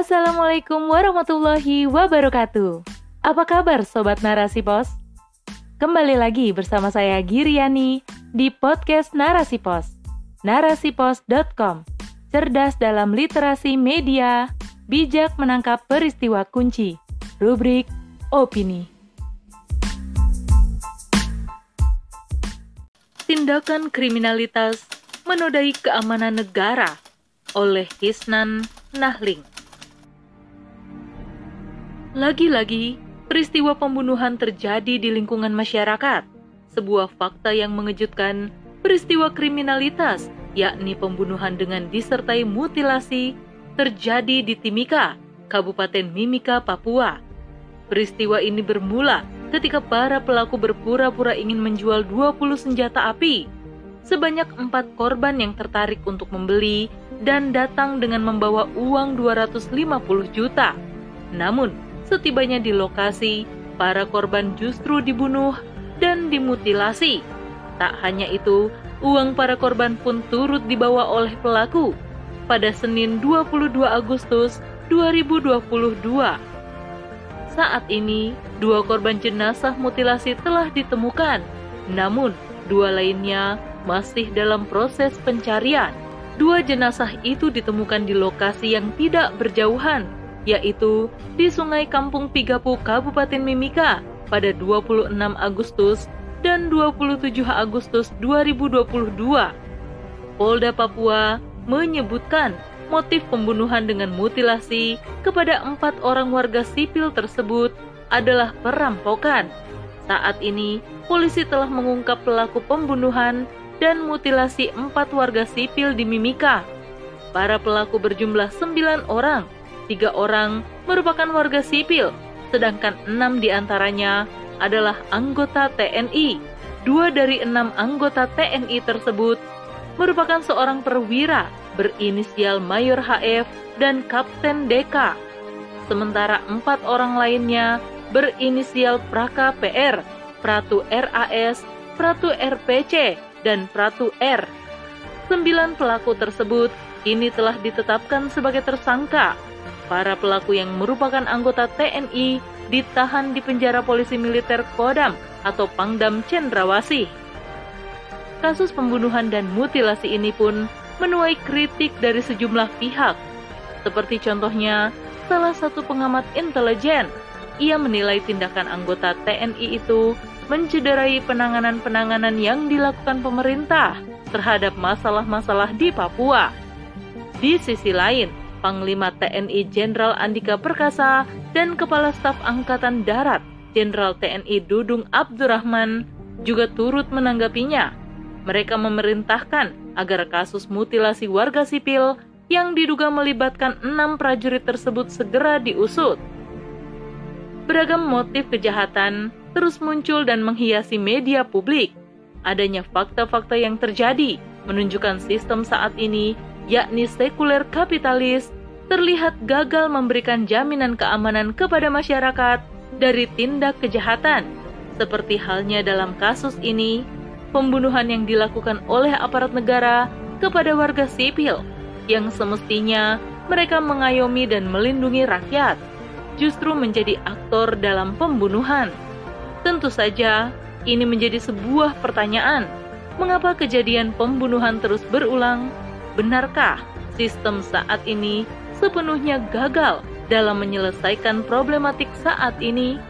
Assalamualaikum warahmatullahi wabarakatuh. Apa kabar Sobat Narasi Pos? Kembali lagi bersama saya Giriani di podcast Narasi Pos. Narasipos.com Cerdas dalam literasi media, bijak menangkap peristiwa kunci. Rubrik Opini. Tindakan kriminalitas menodai keamanan negara oleh Hisnan Nahling. Lagi-lagi, peristiwa pembunuhan terjadi di lingkungan masyarakat. Sebuah fakta yang mengejutkan, peristiwa kriminalitas, yakni pembunuhan dengan disertai mutilasi, terjadi di Timika, Kabupaten Mimika, Papua. Peristiwa ini bermula ketika para pelaku berpura-pura ingin menjual 20 senjata api. Sebanyak empat korban yang tertarik untuk membeli dan datang dengan membawa uang 250 juta. Namun, Setibanya di lokasi, para korban justru dibunuh dan dimutilasi. Tak hanya itu, uang para korban pun turut dibawa oleh pelaku pada Senin 22 Agustus 2022. Saat ini, dua korban jenazah mutilasi telah ditemukan, namun dua lainnya masih dalam proses pencarian. Dua jenazah itu ditemukan di lokasi yang tidak berjauhan yaitu di Sungai Kampung Pigapu, Kabupaten Mimika pada 26 Agustus dan 27 Agustus 2022. Polda Papua menyebutkan motif pembunuhan dengan mutilasi kepada empat orang warga sipil tersebut adalah perampokan. Saat ini, polisi telah mengungkap pelaku pembunuhan dan mutilasi empat warga sipil di Mimika. Para pelaku berjumlah sembilan orang, tiga orang merupakan warga sipil, sedangkan enam di antaranya adalah anggota TNI. Dua dari enam anggota TNI tersebut merupakan seorang perwira berinisial Mayor HF dan Kapten DK. Sementara empat orang lainnya berinisial Praka PR, Pratu RAS, Pratu RPC, dan Pratu R. Sembilan pelaku tersebut kini telah ditetapkan sebagai tersangka Para pelaku yang merupakan anggota TNI ditahan di penjara polisi militer Kodam atau Pangdam Cendrawasih. Kasus pembunuhan dan mutilasi ini pun menuai kritik dari sejumlah pihak. Seperti contohnya, salah satu pengamat intelijen, ia menilai tindakan anggota TNI itu mencederai penanganan-penanganan yang dilakukan pemerintah terhadap masalah-masalah di Papua. Di sisi lain, Panglima TNI Jenderal Andika Perkasa dan Kepala Staf Angkatan Darat Jenderal TNI Dudung Abdurrahman juga turut menanggapinya. Mereka memerintahkan agar kasus mutilasi warga sipil yang diduga melibatkan enam prajurit tersebut segera diusut. Beragam motif kejahatan terus muncul dan menghiasi media publik. Adanya fakta-fakta yang terjadi menunjukkan sistem saat ini yakni sekuler kapitalis, terlihat gagal memberikan jaminan keamanan kepada masyarakat dari tindak kejahatan, seperti halnya dalam kasus ini, pembunuhan yang dilakukan oleh aparat negara kepada warga sipil yang semestinya mereka mengayomi dan melindungi rakyat, justru menjadi aktor dalam pembunuhan. Tentu saja, ini menjadi sebuah pertanyaan: mengapa kejadian pembunuhan terus berulang Benarkah sistem saat ini sepenuhnya gagal dalam menyelesaikan problematik saat ini?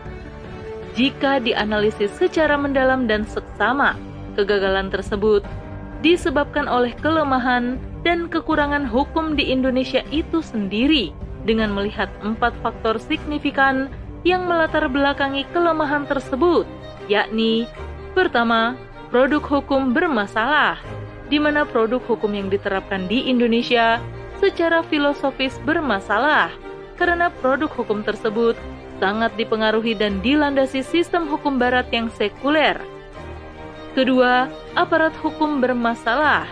Jika dianalisis secara mendalam dan seksama, kegagalan tersebut disebabkan oleh kelemahan dan kekurangan hukum di Indonesia itu sendiri dengan melihat empat faktor signifikan yang melatar belakangi kelemahan tersebut, yakni pertama, produk hukum bermasalah, di mana produk hukum yang diterapkan di Indonesia secara filosofis bermasalah karena produk hukum tersebut sangat dipengaruhi dan dilandasi sistem hukum barat yang sekuler. Kedua, aparat hukum bermasalah,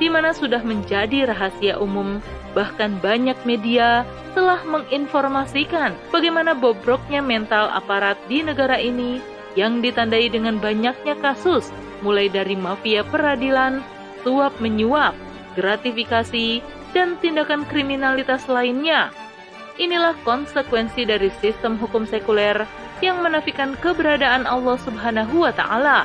di mana sudah menjadi rahasia umum, bahkan banyak media telah menginformasikan bagaimana bobroknya mental aparat di negara ini yang ditandai dengan banyaknya kasus, mulai dari mafia peradilan suap menyuap, gratifikasi, dan tindakan kriminalitas lainnya. inilah konsekuensi dari sistem hukum sekuler yang menafikan keberadaan Allah Subhanahu wa taala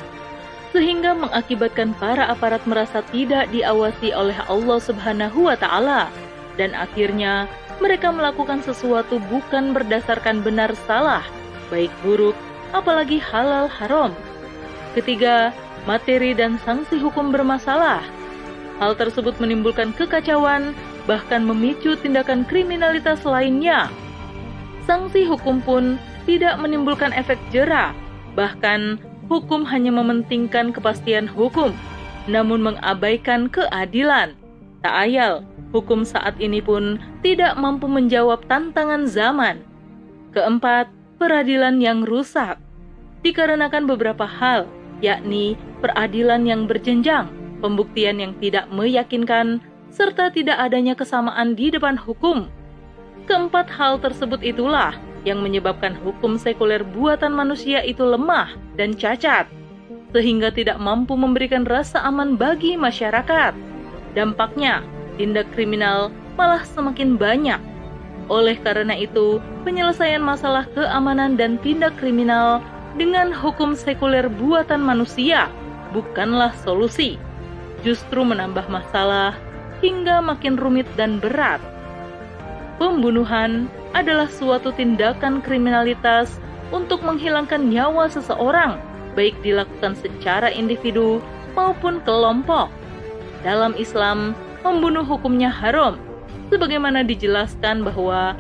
sehingga mengakibatkan para aparat merasa tidak diawasi oleh Allah Subhanahu wa taala dan akhirnya mereka melakukan sesuatu bukan berdasarkan benar salah, baik buruk, apalagi halal haram. Ketiga, materi dan sanksi hukum bermasalah. Hal tersebut menimbulkan kekacauan, bahkan memicu tindakan kriminalitas lainnya. Sanksi hukum pun tidak menimbulkan efek jera, bahkan hukum hanya mementingkan kepastian hukum, namun mengabaikan keadilan. Tak ayal, hukum saat ini pun tidak mampu menjawab tantangan zaman. Keempat, peradilan yang rusak. Dikarenakan beberapa hal, yakni peradilan yang berjenjang, pembuktian yang tidak meyakinkan, serta tidak adanya kesamaan di depan hukum. Keempat hal tersebut itulah yang menyebabkan hukum sekuler buatan manusia itu lemah dan cacat, sehingga tidak mampu memberikan rasa aman bagi masyarakat. Dampaknya, tindak kriminal malah semakin banyak. Oleh karena itu, penyelesaian masalah keamanan dan tindak kriminal dengan hukum sekuler buatan manusia bukanlah solusi, justru menambah masalah hingga makin rumit dan berat. Pembunuhan adalah suatu tindakan kriminalitas untuk menghilangkan nyawa seseorang, baik dilakukan secara individu maupun kelompok. Dalam Islam, membunuh hukumnya haram, sebagaimana dijelaskan bahwa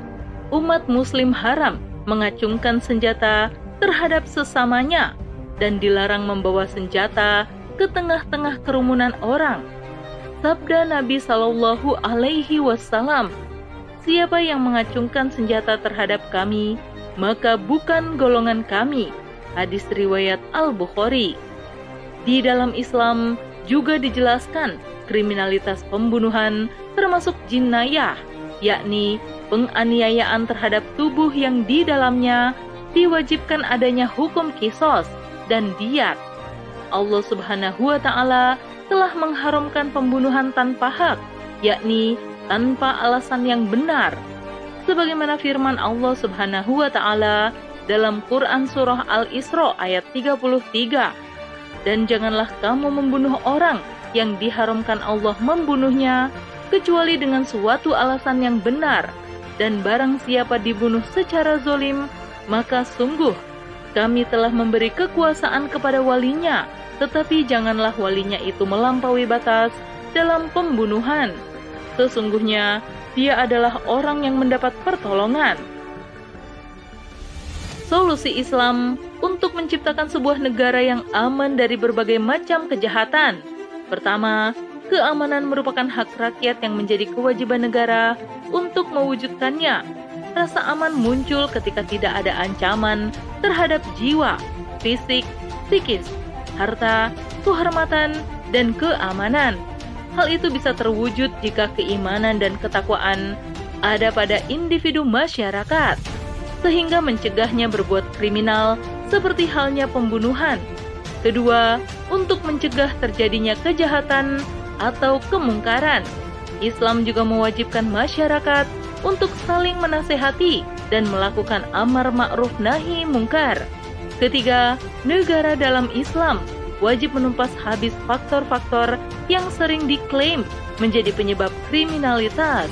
umat Muslim haram mengacungkan senjata terhadap sesamanya dan dilarang membawa senjata ke tengah-tengah kerumunan orang. Sabda Nabi Shallallahu Alaihi Wasallam Siapa yang mengacungkan senjata terhadap kami, maka bukan golongan kami. Hadis riwayat Al-Bukhari. Di dalam Islam juga dijelaskan kriminalitas pembunuhan termasuk jinayah, yakni penganiayaan terhadap tubuh yang di dalamnya diwajibkan adanya hukum kisos dan diat. Allah Subhanahu wa taala telah mengharumkan pembunuhan tanpa hak, yakni tanpa alasan yang benar. Sebagaimana firman Allah Subhanahu wa taala dalam Quran surah Al-Isra ayat 33. Dan janganlah kamu membunuh orang yang diharamkan Allah membunuhnya kecuali dengan suatu alasan yang benar dan barang siapa dibunuh secara zolim maka sungguh kami telah memberi kekuasaan kepada walinya tetapi janganlah walinya itu melampaui batas dalam pembunuhan Sesungguhnya dia adalah orang yang mendapat pertolongan. Solusi Islam untuk menciptakan sebuah negara yang aman dari berbagai macam kejahatan. Pertama, keamanan merupakan hak rakyat yang menjadi kewajiban negara untuk mewujudkannya. Rasa aman muncul ketika tidak ada ancaman terhadap jiwa, fisik, psikis, harta, kehormatan, dan keamanan. Hal itu bisa terwujud jika keimanan dan ketakwaan ada pada individu masyarakat, sehingga mencegahnya berbuat kriminal seperti halnya pembunuhan. Kedua, untuk mencegah terjadinya kejahatan atau kemungkaran, Islam juga mewajibkan masyarakat untuk saling menasehati dan melakukan amar ma'ruf nahi mungkar. Ketiga, negara dalam Islam wajib menumpas habis faktor-faktor yang sering diklaim menjadi penyebab kriminalitas.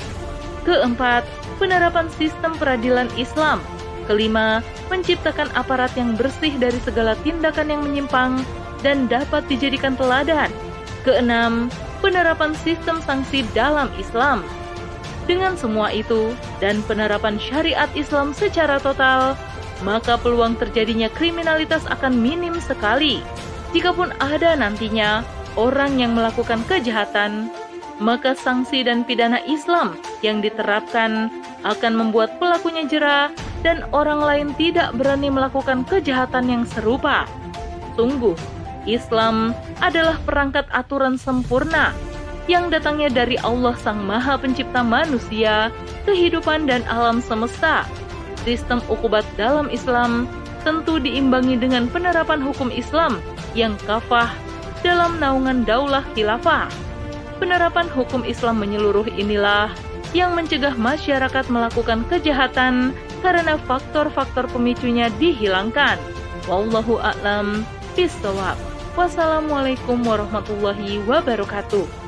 Keempat, penerapan sistem peradilan Islam. Kelima, menciptakan aparat yang bersih dari segala tindakan yang menyimpang dan dapat dijadikan teladan. Keenam, penerapan sistem sanksi dalam Islam. Dengan semua itu dan penerapan syariat Islam secara total, maka peluang terjadinya kriminalitas akan minim sekali. Jikapun ada nantinya orang yang melakukan kejahatan, maka sanksi dan pidana Islam yang diterapkan akan membuat pelakunya jera dan orang lain tidak berani melakukan kejahatan yang serupa. Sungguh, Islam adalah perangkat aturan sempurna yang datangnya dari Allah Sang Maha Pencipta manusia, kehidupan dan alam semesta. Sistem ukubat dalam Islam tentu diimbangi dengan penerapan hukum Islam yang kafah dalam naungan daulah khilafah. Penerapan hukum Islam menyeluruh inilah yang mencegah masyarakat melakukan kejahatan karena faktor-faktor pemicunya dihilangkan. Wallahu a'lam bishawab. Wassalamualaikum warahmatullahi wabarakatuh.